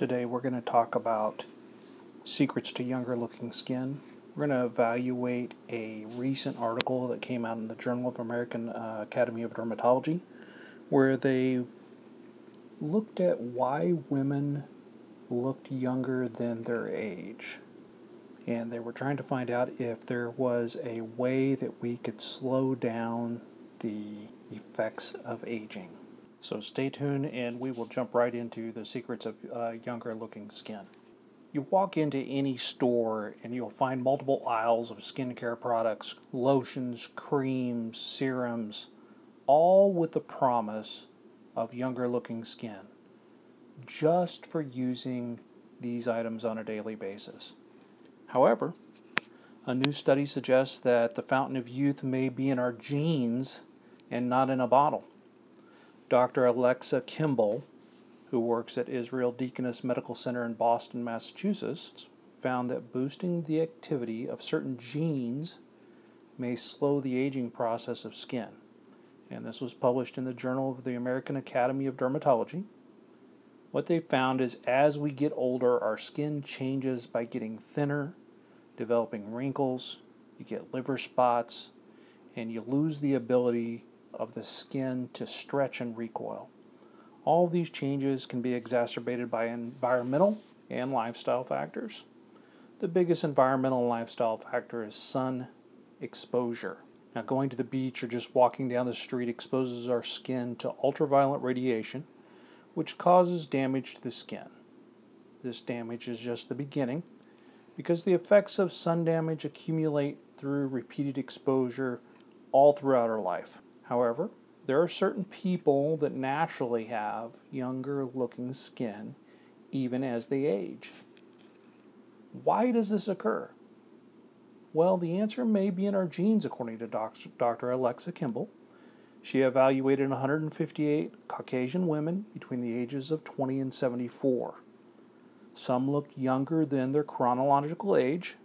Today we're going to talk about secrets to younger looking skin. We're going to evaluate a recent article that came out in the Journal of American uh, Academy of Dermatology where they looked at why women looked younger than their age. And they were trying to find out if there was a way that we could slow down the effects of aging. So stay tuned and we will jump right into the secrets of uh, younger looking skin. You walk into any store and you'll find multiple aisles of skincare products, lotions, creams, serums, all with the promise of younger looking skin, just for using these items on a daily basis. However, a new study suggests that the fountain of youth may be in our genes and not in a bottle. Dr. Alexa Kimball, who works at Israel Deaconess Medical Center in Boston, Massachusetts, found that boosting the activity of certain genes may slow the aging process of skin. And this was published in the Journal of the American Academy of Dermatology. What they found is as we get older, our skin changes by getting thinner, developing wrinkles, you get liver spots, and you lose the ability of the skin to stretch and recoil. All these changes can be exacerbated by environmental and lifestyle factors. The biggest environmental lifestyle factor is sun exposure. Now, going to the beach or just walking down the street exposes our skin to ultraviolet radiation, which causes damage to the skin. This damage is just the beginning because the effects of sun damage accumulate through repeated exposure all throughout our life. However, there are certain people that naturally have younger looking skin even as they age. Why does this occur? Well, the answer may be in our genes, according to Dr. Alexa Kimball. She evaluated 158 Caucasian women between the ages of 20 and 74. Some looked younger than their chronological age,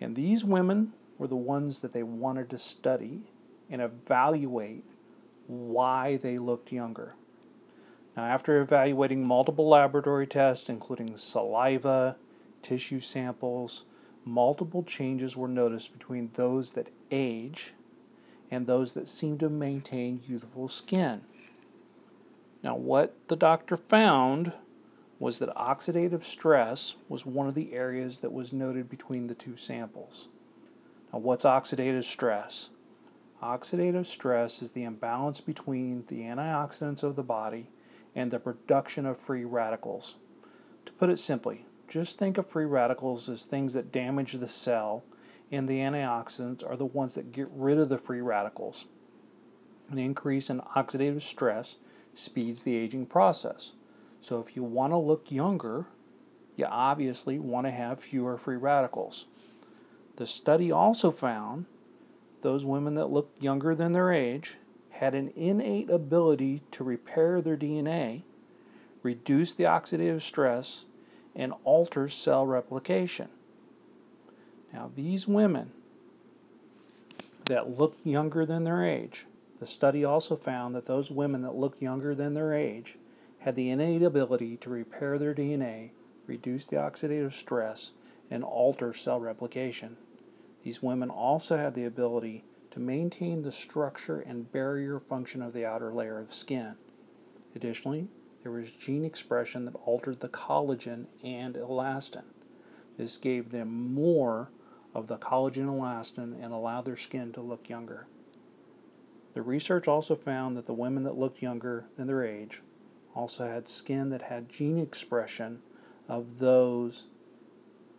and these women were the ones that they wanted to study and evaluate why they looked younger. Now, after evaluating multiple laboratory tests, including saliva, tissue samples, multiple changes were noticed between those that age and those that seem to maintain youthful skin. Now, what the doctor found was that oxidative stress was one of the areas that was noted between the two samples. Now, what's oxidative stress? Oxidative stress is the imbalance between the antioxidants of the body and the production of free radicals. To put it simply, just think of free radicals as things that damage the cell, and the antioxidants are the ones that get rid of the free radicals. An increase in oxidative stress speeds the aging process. So, if you want to look younger, you obviously want to have fewer free radicals. The study also found those women that looked younger than their age had an innate ability to repair their DNA, reduce the oxidative stress, and alter cell replication. Now, these women that looked younger than their age, the study also found that those women that looked younger than their age had the innate ability to repair their DNA, reduce the oxidative stress, and alter cell replication. These women also had the ability to maintain the structure and barrier function of the outer layer of skin. Additionally, there was gene expression that altered the collagen and elastin. This gave them more of the collagen elastin and allowed their skin to look younger. The research also found that the women that looked younger than their age also had skin that had gene expression of those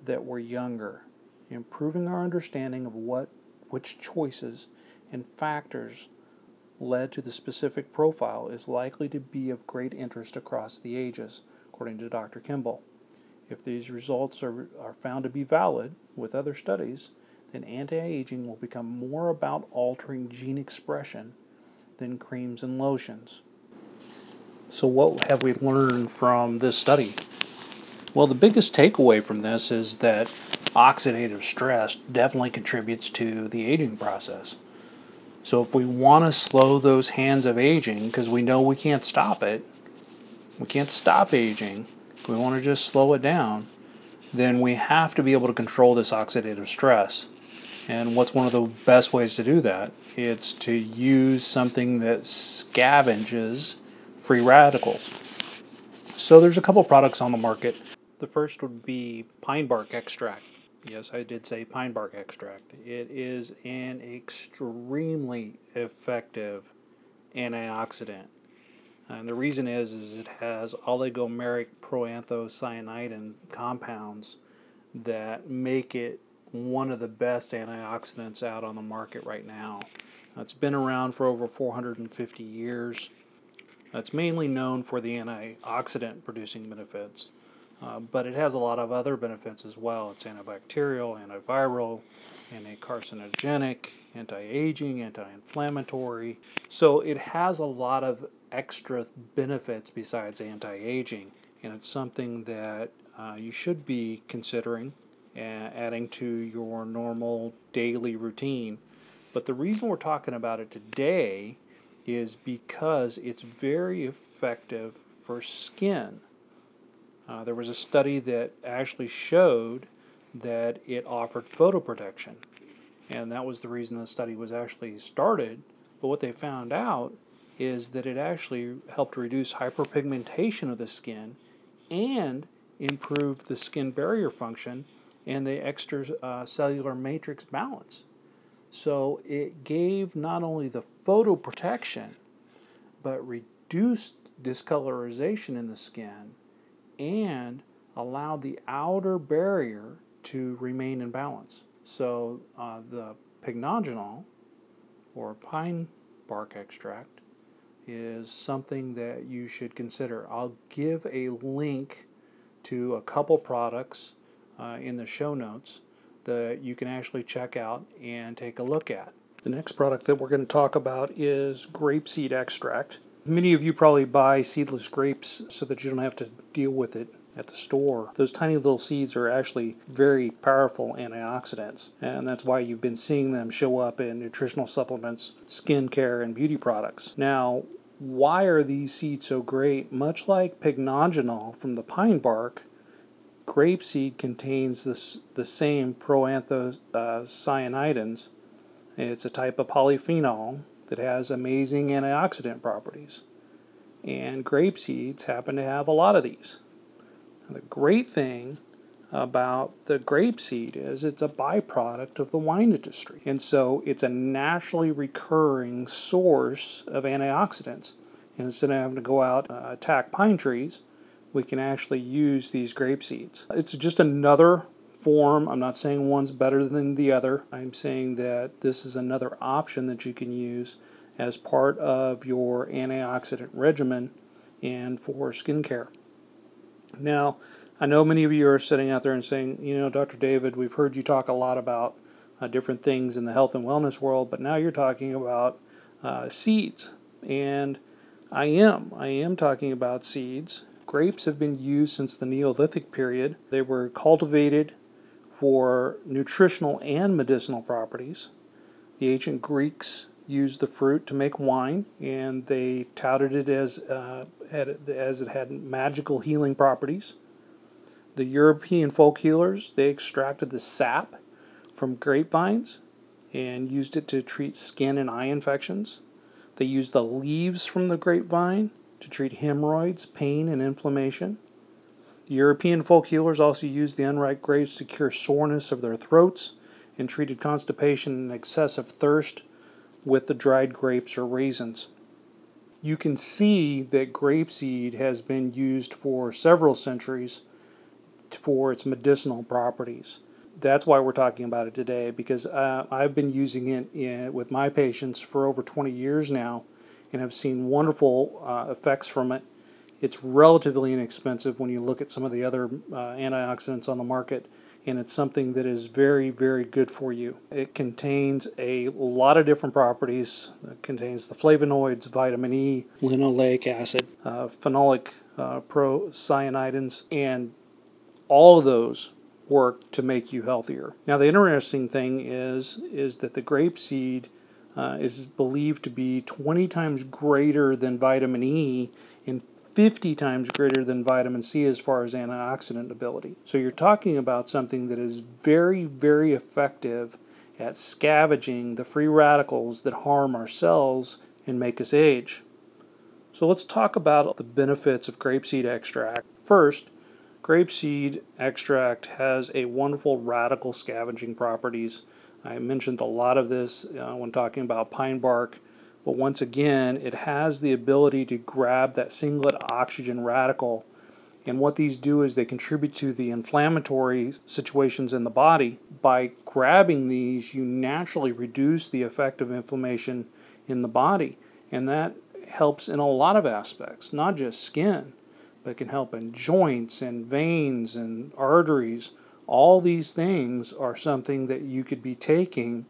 that were younger improving our understanding of what which choices and factors led to the specific profile is likely to be of great interest across the ages, according to Dr. Kimball. If these results are, are found to be valid with other studies, then anti aging will become more about altering gene expression than creams and lotions. So, what have we learned from this study? Well, the biggest takeaway from this is that oxidative stress definitely contributes to the aging process. So if we want to slow those hands of aging, because we know we can't stop it, we can't stop aging, if we want to just slow it down, then we have to be able to control this oxidative stress. And what's one of the best ways to do that? It's to use something that scavenges free radicals. So there's a couple products on the market. The first would be pine bark extract. Yes, I did say pine bark extract. It is an extremely effective antioxidant. And the reason is, is it has oligomeric proanthocyanidin compounds that make it one of the best antioxidants out on the market right now. It's been around for over 450 years. It's mainly known for the antioxidant producing benefits, uh, but it has a lot of other benefits as well. It's antibacterial, antiviral, anti-carcinogenic, anti-aging, anti-inflammatory. So it has a lot of extra benefits besides anti-aging, and it's something that uh, you should be considering adding to your normal daily routine. But the reason we're talking about it today is because it's very effective for skin. Uh, there was a study that actually showed that it offered photo protection, and that was the reason the study was actually started. But what they found out is that it actually helped reduce hyperpigmentation of the skin and improve the skin barrier function and the extracellular uh, matrix balance. So it gave not only the photo protection, but reduced discolorization in the skin and allowed the outer barrier to remain in balance. So uh, the pycnogenol or pine bark extract is something that you should consider. I'll give a link to a couple products uh, in the show notes that you can actually check out and take a look at. The next product that we're going to talk about is grapeseed extract. Many of you probably buy seedless grapes so that you don't have to deal with it at the store. Those tiny little seeds are actually very powerful antioxidants, and that's why you've been seeing them show up in nutritional supplements, skincare, and beauty products. Now, why are these seeds so great? Much like pycnogenol from the pine bark, grapeseed contains this, the same proanthocyanidins. It's a type of polyphenol that has amazing antioxidant properties. And grape seeds happen to have a lot of these. And the great thing about the grape seed is it's a byproduct of the wine industry. And so it's a naturally recurring source of antioxidants. And instead of having to go out uh, attack pine trees, we can actually use these grape seeds. It's just another form. I'm not saying one's better than the other. I'm saying that this is another option that you can use as part of your antioxidant regimen and for skincare. Now, I know many of you are sitting out there and saying, you know, Dr. David, we've heard you talk a lot about uh, different things in the health and wellness world, but now you're talking about uh, seeds. And I am. I am talking about seeds Grapes have been used since the Neolithic period. They were cultivated for nutritional and medicinal properties. The ancient Greeks used the fruit to make wine, and they touted it as uh, as it had magical healing properties. The European folk healers they extracted the sap from grapevines and used it to treat skin and eye infections. They used the leaves from the grapevine to treat hemorrhoids, pain, and inflammation. The European folk healers also used the unripe grapes to cure soreness of their throats and treated constipation and excessive thirst with the dried grapes or raisins. You can see that grapeseed has been used for several centuries for its medicinal properties. That's why we're talking about it today because uh, I've been using it in, with my patients for over 20 years now and have seen wonderful uh, effects from it. It's relatively inexpensive when you look at some of the other uh, antioxidants on the market, and it's something that is very, very good for you. It contains a lot of different properties. It contains the flavonoids, vitamin E, linoleic acid, uh, phenolic uh, procyanidins, and all of those work to make you healthier. Now, the interesting thing is is that the grape seed uh, is believed to be 20 times greater than vitamin E and 50 times greater than vitamin C as far as antioxidant ability. So you're talking about something that is very, very effective at scavenging the free radicals that harm our cells and make us age. So let's talk about the benefits of grapeseed extract. First, grapeseed extract has a wonderful radical scavenging properties. I mentioned a lot of this uh, when talking about pine bark, but once again, it has the ability to grab that singlet oxygen radical. And what these do is they contribute to the inflammatory situations in the body. By grabbing these, you naturally reduce the effect of inflammation in the body. And that helps in a lot of aspects, not just skin, but can help in joints and veins and arteries. All these things are something that you could be taking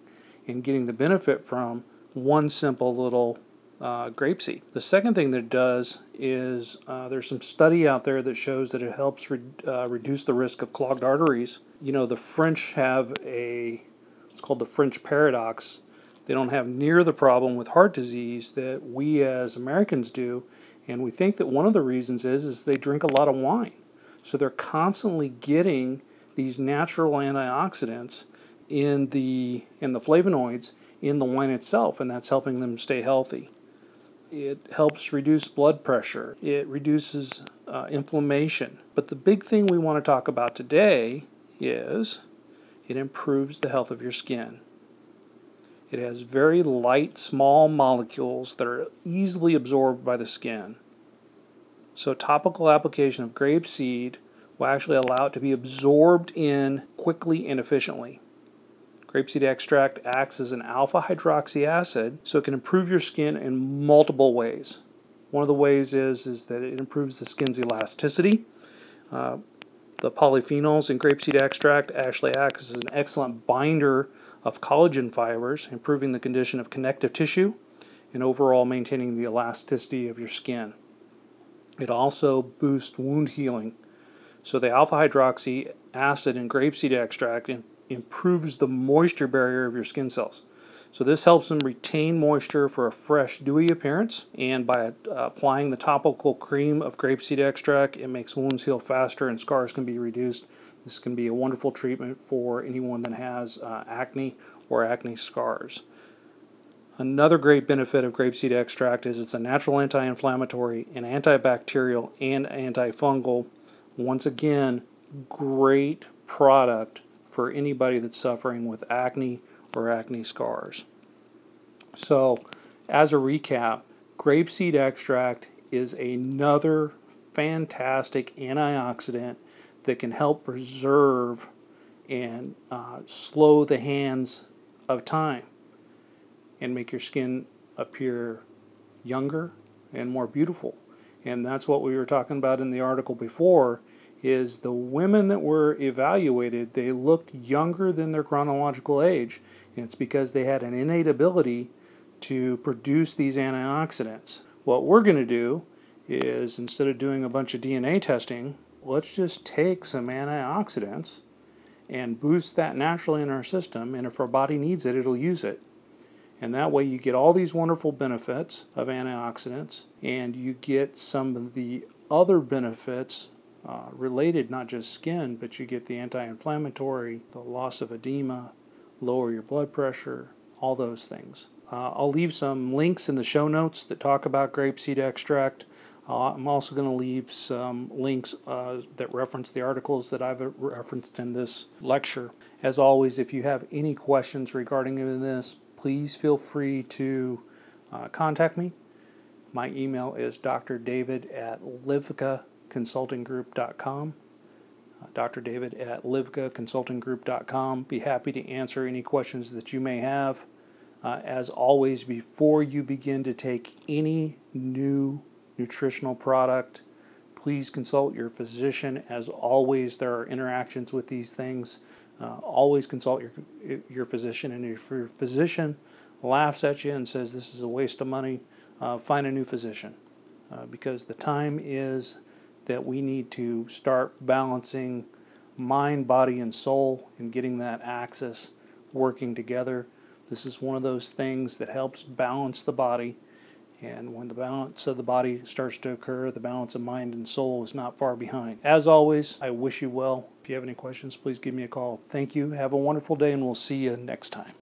and getting the benefit from one simple little uh, grapeseed. The second thing that it does is uh, there's some study out there that shows that it helps re- uh, reduce the risk of clogged arteries. You know, the French have a, it's called the French paradox. They don't have near the problem with heart disease that we as Americans do, and we think that one of the reasons is is they drink a lot of wine. So they're constantly getting these natural antioxidants in the in the flavonoids in the wine itself, and that's helping them stay healthy. It helps reduce blood pressure, it reduces uh, inflammation. But the big thing we want to talk about today is it improves the health of your skin. It has very light, small molecules that are easily absorbed by the skin. So, topical application of grape seed will actually allow it to be absorbed in quickly and efficiently. Grapeseed extract acts as an alpha hydroxy acid, so it can improve your skin in multiple ways. One of the ways is, is that it improves the skin's elasticity. Uh, the polyphenols in grapeseed extract actually act as an excellent binder of collagen fibers, improving the condition of connective tissue and overall maintaining the elasticity of your skin. It also boosts wound healing. So the alpha hydroxy acid in grapeseed extract improves the moisture barrier of your skin cells. So this helps them retain moisture for a fresh, dewy appearance. And by uh, applying the topical cream of grapeseed extract, it makes wounds heal faster and scars can be reduced. This can be a wonderful treatment for anyone that has uh, acne or acne scars. Another great benefit of grapeseed extract is it's a natural anti-inflammatory and antibacterial and antifungal. Once again, great product for anybody that's suffering with acne or acne scars. So, as a recap, grapeseed extract is another fantastic antioxidant that can help preserve and uh, slow the hands of time and make your skin appear younger and more beautiful. And that's what we were talking about in the article before is the women that were evaluated, they looked younger than their chronological age. And it's because they had an innate ability to produce these antioxidants. What we're going to do is instead of doing a bunch of DNA testing, let's just take some antioxidants and boost that naturally in our system. And if our body needs it, it'll use it. And that way, you get all these wonderful benefits of antioxidants, and you get some of the other benefits uh, related, not just skin, but you get the anti inflammatory, the loss of edema, lower your blood pressure, all those things. Uh, I'll leave some links in the show notes that talk about grapeseed extract. Uh, I'm also going to leave some links uh, that reference the articles that I've referenced in this lecture. As always, if you have any questions regarding this, please feel free to uh, contact me. My email is drdavid at livka livgaconsultinggroup.com. Uh, Dr. David at livgaconsultinggroup.com. Be happy to answer any questions that you may have. Uh, as always, before you begin to take any new nutritional product, please consult your physician. As always, there are interactions with these things. Uh, always consult your your physician, and if your physician laughs at you and says this is a waste of money, uh, find a new physician uh, because the time is that we need to start balancing mind, body, and soul and getting that axis working together. This is one of those things that helps balance the body. And when the balance of the body starts to occur, the balance of mind and soul is not far behind. As always, I wish you well. If you have any questions, please give me a call. Thank you. Have a wonderful day, and we'll see you next time.